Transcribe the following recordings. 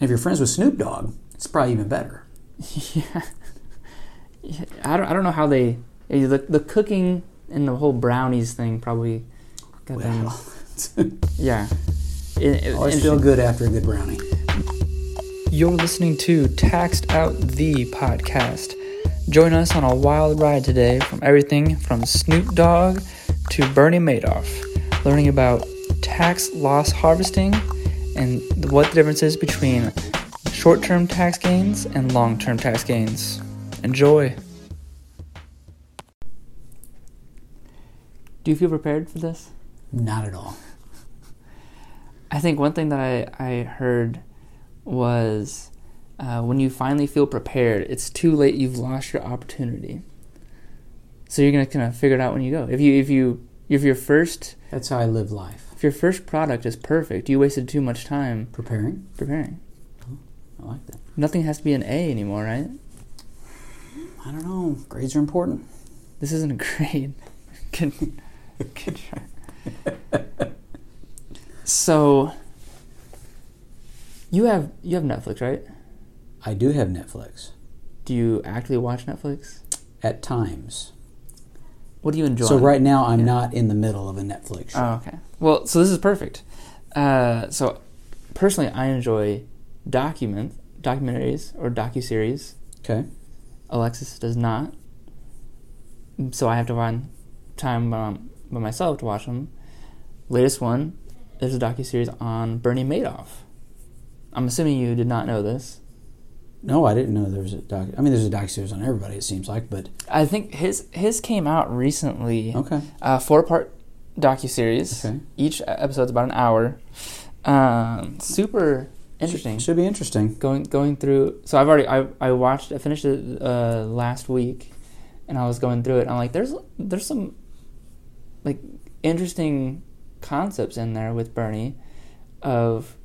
if you're friends with Snoop Dogg, it's probably even better. yeah. Yeah, I don't, I don't know how they eh, the the cooking and the whole brownies thing probably got them. Yeah. It, it, always feel good after a good brownie. You're listening to Taxed Out the podcast. Join us on a wild ride today from everything from Snoop Dogg to Bernie Madoff, learning about tax loss harvesting and what the difference is between short term tax gains and long term tax gains. Enjoy. Do you feel prepared for this? Not at all. I think one thing that I, I heard was uh, when you finally feel prepared, it's too late. You've lost your opportunity. So you're gonna kind of figure it out when you go. If you if you if your first That's how I live life. If your first product is perfect, you wasted too much time Preparing. preparing. Oh, I like that. Nothing has to be an A anymore, right? I don't know. Grades are important. This isn't a grade. good, good try. so you have you have Netflix, right? I do have Netflix Do you actually watch Netflix? at times. What do you enjoy? So right now I'm Yeah. not in the middle of a Netflix show. Oh, okay. Well, so this is perfect. Uh, so personally, I enjoy document documentaries or docu series. okay. Alexis does not, so I have to find time by, by myself to watch them. Latest one, there's a docu series on Bernie Madoff. I'm assuming you did not know this. No, I didn't know there was a doc. I mean, there's a doc series on everybody. It seems like, but I think his his came out recently. okay. Uh, four part docu series. Okay. Each episode's about an hour. Um, super interesting. Should be interesting. going going through so i've already i, I watched i finished it uh, last week and i was going through it and i'm like there's there's some like interesting concepts in there with bernie of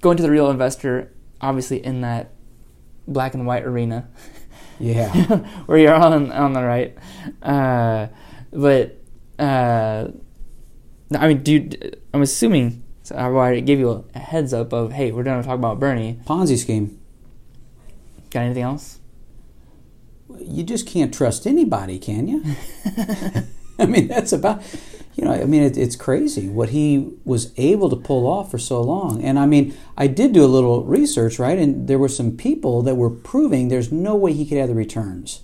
going to the real investor obviously in that black and white arena Yeah. where you're on on the right uh, but uh, i mean dude i'm assuming so I already gave you a heads up of hey we're going to talk about bernie Ponzi scheme. got anything else You just can't trust anybody, can you? I mean, that's about. You know, I mean, it, it's crazy what he was able to pull off for so long. And I mean, I did do a little research, right? And there were some people that were proving there's no way he could have the returns.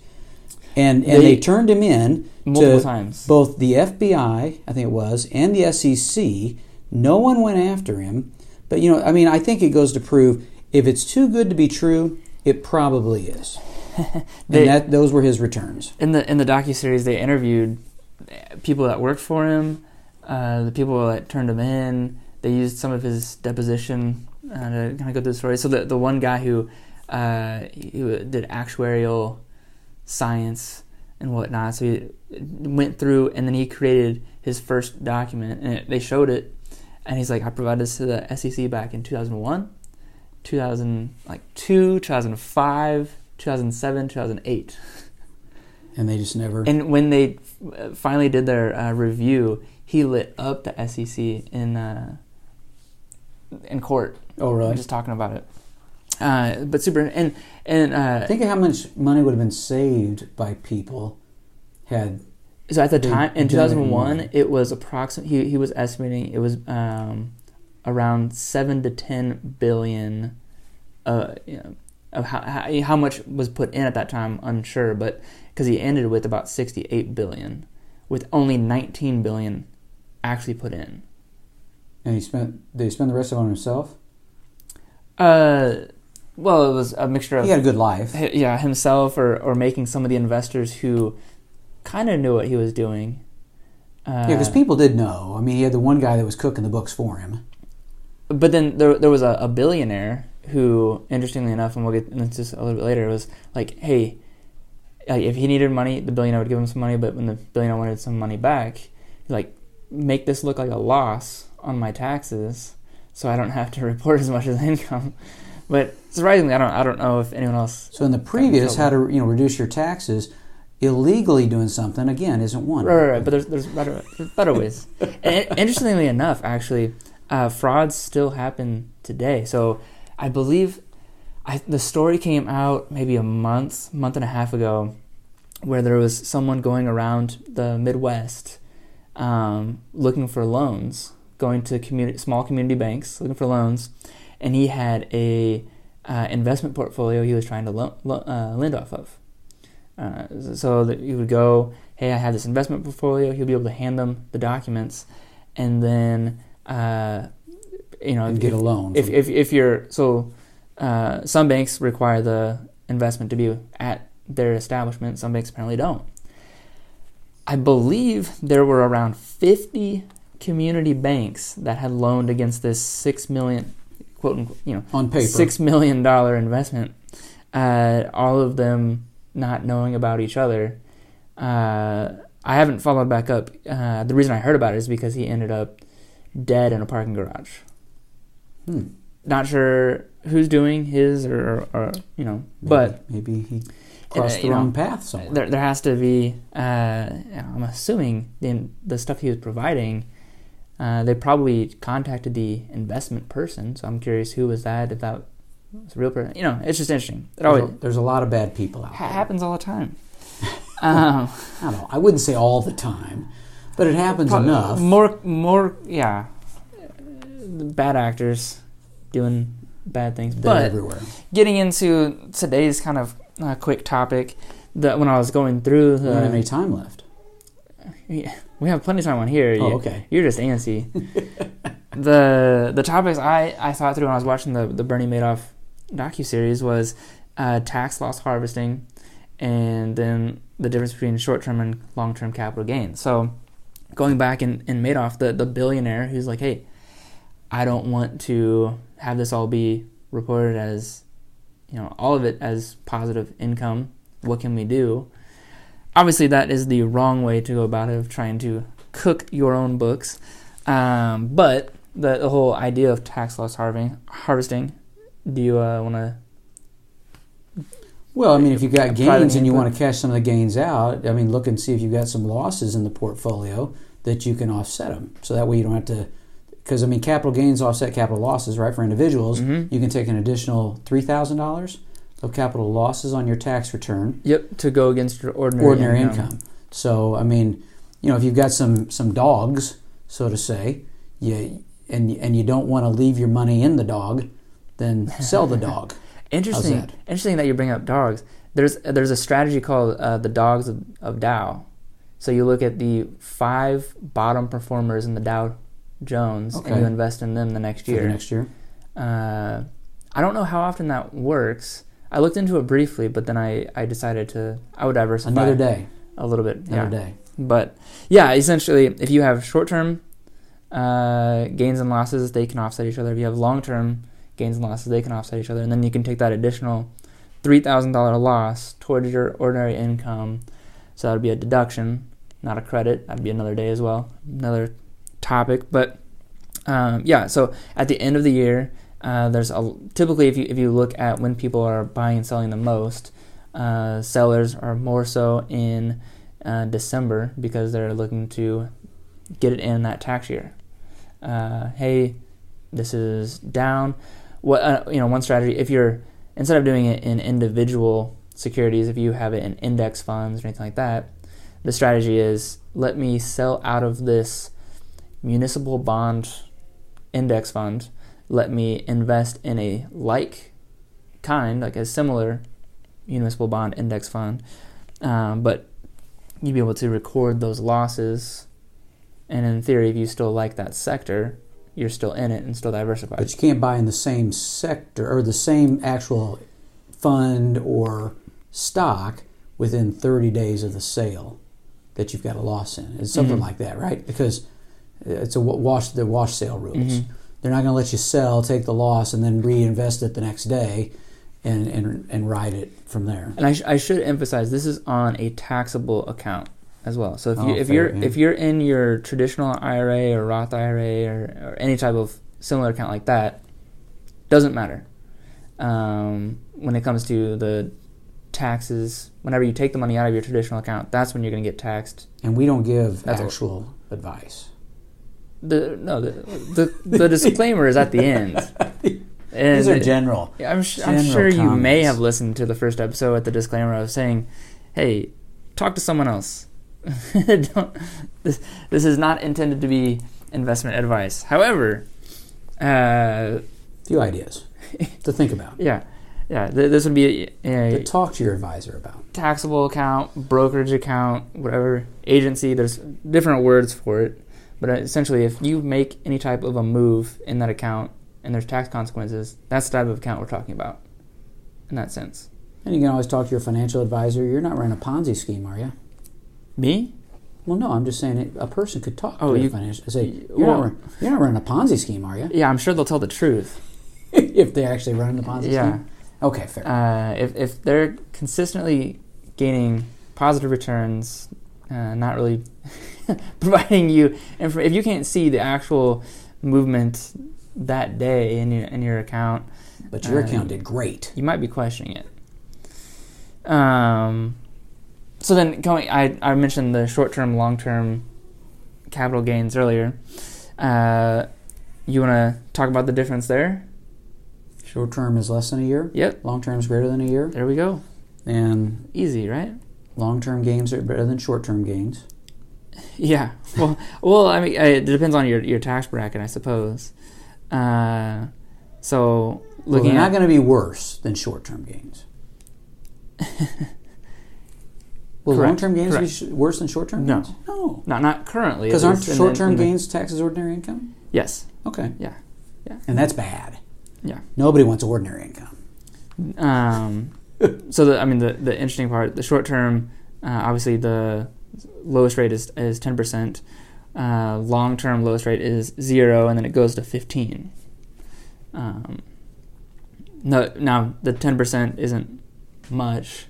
And and they, They- turned him in multiple to times. both the FBI, I think it was, and the SEC. No one went after him. But you know, I mean, I think it goes to prove if it's too good to be true, it probably is. They- and that those were his returns. in the in the docu series, they interviewed people that worked for him, uh, the people that turned him in. They used some of his deposition uh, to kind of go through the story. So the the one guy who uh, who did actuarial science and whatnot, so he went through and then he created his first document, and it, they showed it, and he's like, I provided this to the SEC back in 2001, 2000 like two, 2005, 2007, 2008. And they just never. And when they finally did their uh, review, he lit up the SEC in uh, in court, oh, really? just talking about it. Uh, but super and and uh, Think of how much money would have been saved by people had. so at the time in 2001, more. it was approximate. He he was estimating it was um, around seven to ten billion. Uh, you know, of how, how how much was put in at that time, unsure, but because he ended with about sixty-eight billion, with only nineteen billion actually put in. And he spent. Did he spend the rest of it on himself? Uh, well, it was a mixture of He had a good life. yeah himself or or making some of the investors who kind of knew what he was doing. Uh, Yeah, because people did know. I mean, he had the one guy that was cooking the books for him. But then there there was a, a billionaire who, interestingly enough, and we'll get into this a little bit later, was like, hey, like if he needed money, the billionaire would give him some money. But when the billionaire wanted some money back, like make this look like a loss on my taxes, so I don't have to report as much as income. But surprisingly, I don't I don't know if anyone else. So in the previous, how to you know reduce your taxes, illegally doing something again isn't one. Right, right, right. But there's there's better there's better ways. and interestingly enough, actually, uh, frauds still happen today. So I believe I, the story came out maybe a month, month and a half ago, where there was someone going around the Midwest um, looking for loans, going to community, small community banks looking for loans, and he had a uh, investment portfolio he was trying to lo- lo- uh, lend off of. Uh, so that you would go, hey, I have this investment portfolio. He'll be able to hand them the documents, and then uh, you know And get if- a loan. If if if you're so, uh, some banks require the investment to be at their establishment. Some banks apparently don't. I believe there were around 50 community banks that had loaned against this six million, quote unquote, you know, on paper. six million dollar investment. Uh, all of them not knowing about each other. Uh, I haven't followed back up. Uh, the reason I heard about it is because he ended up dead in a parking garage. Hmm. Not sure who's doing his or, or you know, but maybe, maybe he crossed uh, the wrong know, path somewhere. there, there has to be. Uh, I'm assuming the the stuff he was providing. Uh, they probably contacted the investment person, so I'm curious who was that. If that was a real person, you know, it's just interesting. It there's, a, there's a lot of bad people out ha- there. happens all the time. um, I don't know. I wouldn't say all the time, but it happens pro- enough. More, more, yeah. Bad actors doing bad things, They're but everywhere. getting into today's kind of uh, quick topic, that when I was going through We don't have any time left. Yeah, we have plenty of time on here. Oh, You- okay. You're just antsy. the the topics I, I thought through when I was watching the the Bernie Madoff docu series was uh, tax loss harvesting, and then the difference between short term and long term capital gains. So going back in, in Madoff, the the billionaire who's like, hey, I don't want to have this all be reported as, you know, all of it as positive income. What can we do? Obviously, that is the wrong way to go about it of trying to cook your own books. Um, but the, the whole idea of tax loss harvesting, harvesting do you uh, want to? Well, I mean, if you've got gains and you want to cash some of the gains out, I mean, look and see if you've got some losses in the portfolio that you can offset them. So that way you don't have to, because I mean, capital gains offset capital losses, right? For individuals, Mhm. you can take an additional three thousand dollars of capital losses on your tax return, Yep, to go against your ordinary, ordinary income. So I mean, you know, if you've got some some dogs, so to say, you and and you don't want to leave your money in the dog, then sell the dog. Interesting. that? Interesting that you bring up dogs. There's there's a strategy called uh, the dogs of, of Dow. So you look at the five bottom performers in the Dow Jones Okay. and you invest in them the next year. the next year. Uh, I don't know how often that works. I looked into it briefly, but then I, I decided to I would diversify Another day. a little bit. Another yeah. day. But yeah, essentially, if you have short term uh, gains and losses, they can offset each other. If you have long term gains and losses, they can offset each other. And then you can take that additional $3,000 loss towards your ordinary income. So that would be a deduction, not a credit. That'd be another day as well, another topic. But um, yeah, so at the end of the year, uh, there's a, typically if you if you look at when people are buying and selling the most, uh, sellers are more so in uh, December because they're looking to get it in that tax year. Uh, hey, this is down. What uh, you know, one strategy if you're instead of doing it in individual securities, if you have it in index funds or anything like that, the strategy is let me sell out of this municipal bond index fund. Let me invest in a like kind, like a similar municipal bond index fund, um, but you'd be able to record those losses. And in theory, if you still like that sector, you're still in it and still diversified. But you can't buy in the same sector or the same actual fund or stock within 30 days of the sale that you've got a loss in. It's something Mhm. like that, right? Because it's a wash the wash sale rules. Mhm. They're not going to let you sell, take the loss, and then reinvest it the next day, and and and ride it from there. And I, sh- I should emphasize this is on a taxable account as well. So if you Oh, if fair, you're yeah. if you're in your traditional IRA or Roth IRA or, or any type of similar account like that, doesn't matter. Um, when it comes to the taxes, whenever you take the money out of your traditional account, that's when you're going to get taxed. And we don't give That's what- actual advice. The no the the, the disclaimer is at the end. And These are general. I'm, sh- I'm general sure you may have listened to the first episode at the disclaimer of saying, "Hey, talk to someone else." Don't, this, this is not intended to be investment advice. However, uh, few ideas to think about. yeah, yeah, th- this would be a, To a talk to your advisor about. taxable account, brokerage account, whatever agency. There's different words for it, but essentially, if you make any type of a move in that account and there's tax consequences, that's the type of account we're talking about. In that sense, And you can always talk to your financial advisor. You're not running a Ponzi scheme, are you? me? Well, no, I'm just saying it, a person could talk Oh, to you- financial. Say, you- you're, well- not, run- you're not running a Ponzi scheme, are you? Yeah, I'm sure they'll tell the truth. if they're actually running the Ponzi Yeah. scheme. Okay, fair. Uh, if if they're consistently gaining positive returns, uh, not really providing you, inf- if you can't see the actual movement that day in your in your account, but your uh, account did great. you might be questioning it. Um, so then going, I I mentioned the short term, long term capital gains earlier. Uh, you want to talk about the difference there? Short term is less than a year. Yep. Long term is greater than a year. There we go. And Easy, right? Long term gains are better than short term gains. Yeah. Well, well, I mean, it depends on your your tax bracket, I suppose. Uh, so Well, looking they're not going to be worse than short term gains. Will Correct, long term gains be sh- worse than short term No. gains? No. not not currently Because aren't least, short term in the- gains taxed as ordinary income? Yes. Okay. Yeah. Yeah. And that's bad. Yeah. Nobody wants ordinary income. Um, so the I mean the the interesting part, the short term, uh, obviously the lowest rate is is ten percent. Uh, long term lowest rate is zero, and then it goes to fifteen. Um, no, now the ten percent isn't much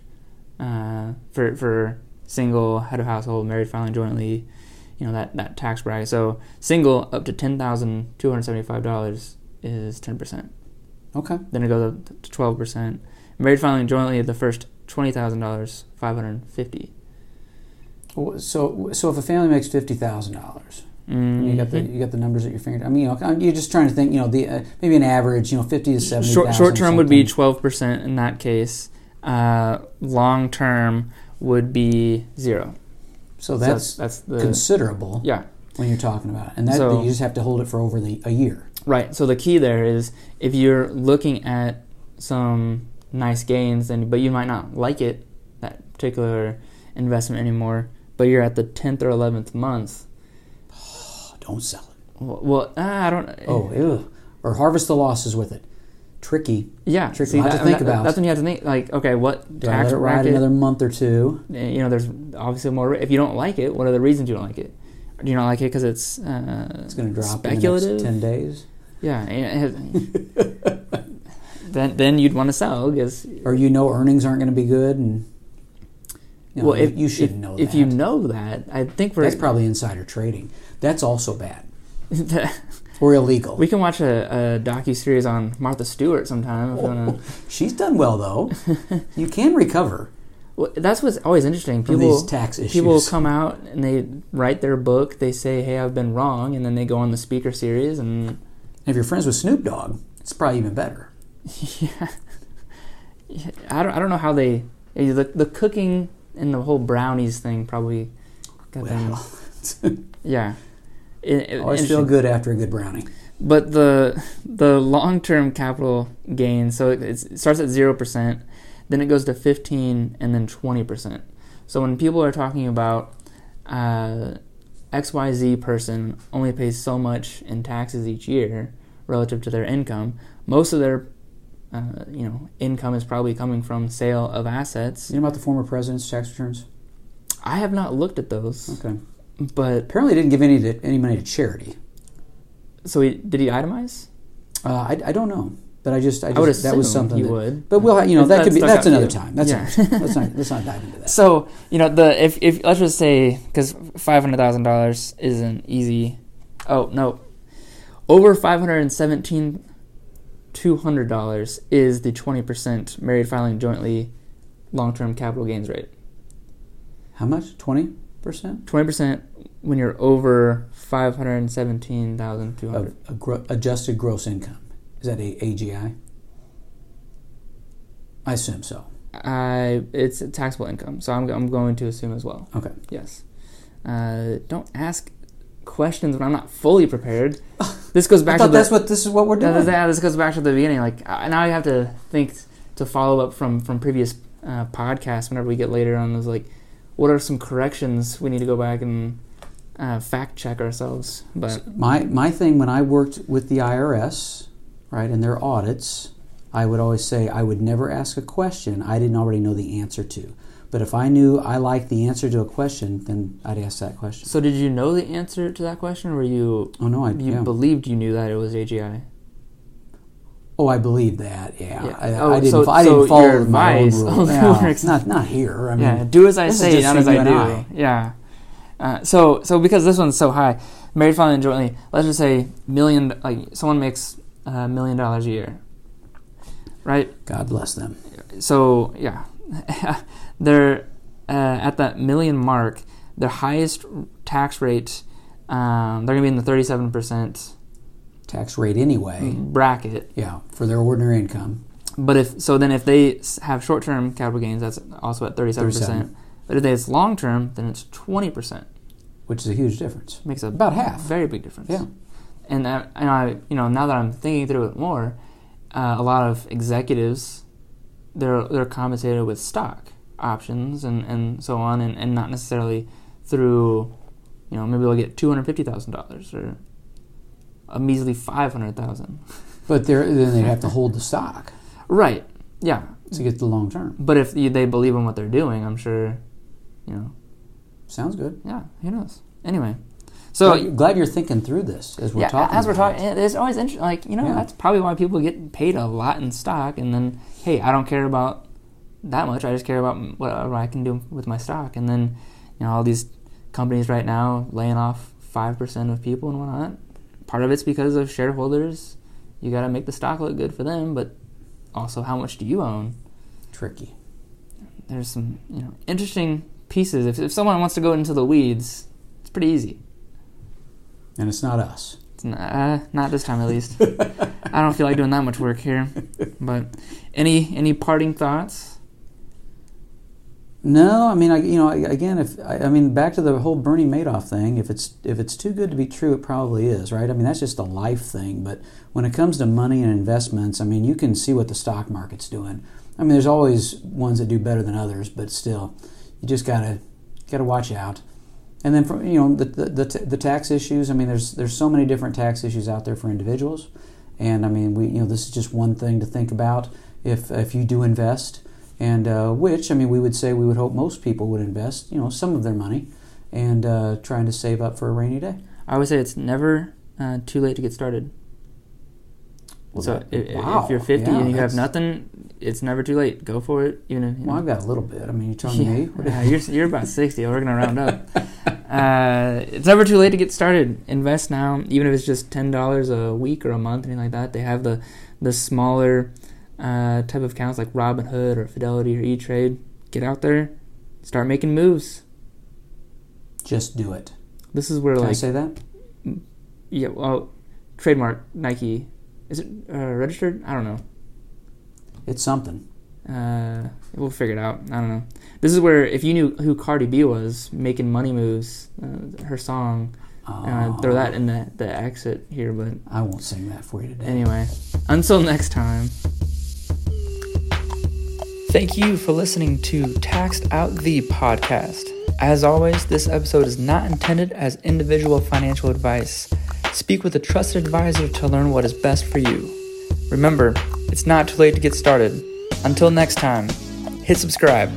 uh, for for single head of household, married filing jointly. You know that that tax bracket. So single up to ten thousand two hundred seventy five dollars is ten percent. Okay. Then it goes up to twelve percent. Married filing jointly, at the first twenty thousand dollars, five hundred fifty. So, so if a family makes fifty thousand dollars, Mm-hmm. you got the you got the numbers at your finger. I mean, you know, you're just trying to think. You know, the uh, maybe an average. You know, fifty to seventy. short short term would be twelve percent in that case. Uh, long term would be zero. So So that's that's the considerable yeah when you're talking about it. and that So- you just have to hold it for over the a year. right. So the key there is if you're looking at some nice gains, then but you might not like it that particular investment anymore. But you're at the tenth or eleventh month. Oh, don't sell it. Well, well I don't. Oh, ew. or harvest the losses with it. Tricky. Yeah, Tricky. see, Lot to think that- about. That's when you have to think, like, okay, what Do I tax let it ride bracket? another month or two? uh, You know, there's obviously more. If you don't like it, what are the reasons you don't like it? Do you not like it because it's uh, It's going to drop speculative? in the next ten days, Yeah, and then then you'd want to sell because or you know earnings aren't going to be good, and you know, well, if you should if, know if that. you know that, I think we're That's probably insider trading. That's also bad or illegal. we can watch a, a docu series on Martha Stewart sometime. If you wanna, oh, She's done well though. you can recover well, that's what's always interesting. People these tax issues. people come out and they write their book. They say, "Hey, I've been wrong," and then they go on the speaker series and if you're friends with Snoop Dogg, it's probably even better. Yeah. Yeah, I don't, I don't know how they eh, the the cooking and the whole brownies thing probably got them. Yeah. It- it- always feel good after a good brownie. but the the long term capital gain so it, it starts at zero percent then it goes to 15 and then 20 percent. So when people are talking about uh, xyz person only pays so much in taxes each year relative to their income most of their uh, you know income is probably coming from sale of assets You know about the former president's tax returns? i have not looked at those Okay. but Apparently, he didn't give any to, any money to charity. so he, did he itemize Uh, I, I don't know, but I just I, I would just, that was something. he that- would. But we'll you know If that could be that's another time. That's Yeah. let's not let's not dive into that. So you know the if if let's just say because five hundred thousand dollars isn't easy. Oh no, over five hundred and seventeen two hundred dollars is the twenty percent married filing jointly long term capital gains rate. How much? Twenty percent Twenty percent when you're over five hundred and seventeen thousand two hundred. of, of gro- adjusted gross income. Is that a AGI? I assume so. I it's taxable income, so I'm I'm going to assume as well. Okay. Yes. Uh, don't ask questions when I'm not fully prepared. This goes I back to the, that's what this is what we're doing. yeah, this goes back to the beginning. Like now, you have to think to follow up from from previous uh, podcasts. Whenever we get later on, is like, what are some corrections we need to go back and uh, fact check ourselves? But My my thing when I worked with the IRS, right, and their audits, I would always say I would never ask a question I didn't already know the answer to. But if I knew I liked the answer to a question, then I'd ask that question. so, did you know the answer to that question, or were you Oh no, I you yeah. believed you knew that it was AGI? oh I believe that. Yeah, Yeah. I, Oh, I didn't. so- I didn't follow your my own advice rule. Yeah, not not here. I mean, yeah, do as I say, not as I do. I. Yeah. Uh, so, so because this one's so high, married filing jointly. Let's just say million, like someone makes a million dollars a year, right? God bless them. So yeah, they're uh, at that million mark. Their highest tax rate, um, they're gonna be in the thirty-seven percent Tax rate anyway. bracket. Yeah, for their ordinary income. But if so, then if they have short-term capital gains, that's also at thirty-seven 37. percent. But if it's long-term, then it's twenty percent. which is a huge difference. Makes a About half. very big difference. Yeah. and I, and I, you know, now that I'm thinking through it more, uh, a lot of executives, they're they're compensated with stock options and, and so on, and, and not necessarily through, you know, maybe they'll get two hundred fifty thousand dollars or a measly five hundred thousand. But they're, then they'd have to hold the stock Right. Yeah. to get the long term. But if you, they believe in what they're doing, I'm sure, you know, Sounds good. yeah. Who knows? Anyway, so glad, glad you're thinking through this as we're yeah, talking. as we're talking, it. it's always interesting. Like you know, Yeah. that's probably why people get paid a lot in stock, and then hey, I don't care about that much. I just care about what, I can do with my stock, and then you know all these companies right now laying off five percent of people and whatnot. Part of it's because of shareholders. You got to make the stock look good for them, but also how much do you own? Tricky. There's some you know interesting pieces. If if someone wants to go into the weeds, it's pretty easy. And it's not us. It's not, uh, not this time at least. I don't feel like doing that much work here. But any any parting thoughts? No, I mean, I, you know, again, if I, mean, back to the whole Bernie Madoff thing. If it's if it's too good to be true, it probably is, right? I mean, that's just a life thing. But when it comes to money and investments, I mean, you can see what the stock market's doing. I mean, there's always ones that do better than others, but still, you just gotta gotta watch out. And then, for you know, the the, the, the tax issues. I mean, there's there's so many different tax issues out there for individuals, and I mean, we you know, this is just one thing to think about if if you do invest and uh, which I mean we would say we would hope most people would invest you know some of their money and uh, trying to save up for a rainy day. I would say it's never uh, too late to get started. Well, so that- if, wow, if you're 50 yeah, and you have nothing, it's never too late. Go for it. Even if, you Well, know. I've got a little bit. I mean, you're telling me. What Yeah, you're you're about 60. We're gonna round up. Uh, it's never too late to get started. Invest now, even if it's just ten dollars a week or a month, anything like that. They have the the smaller uh, type of accounts like Robinhood or Fidelity or E Trade. Get out there, start making moves. Just do it. This is where Can I say that? yeah, well, trademark Nike. Is it uh, registered? I don't know. It's something. Uh, we'll figure it out. I don't know. This is where if you knew who Cardi B was making money moves, uh, her song. Uh, throw that in the, the exit here, but I won't sing that for you today. anyway. Until next time. Thank you for listening to Taxed Out the podcast. As always, this episode is not intended as individual financial advice. Speak with a trusted advisor to learn what is best for you. Remember, it's not too late to get started. Until next time, hit subscribe.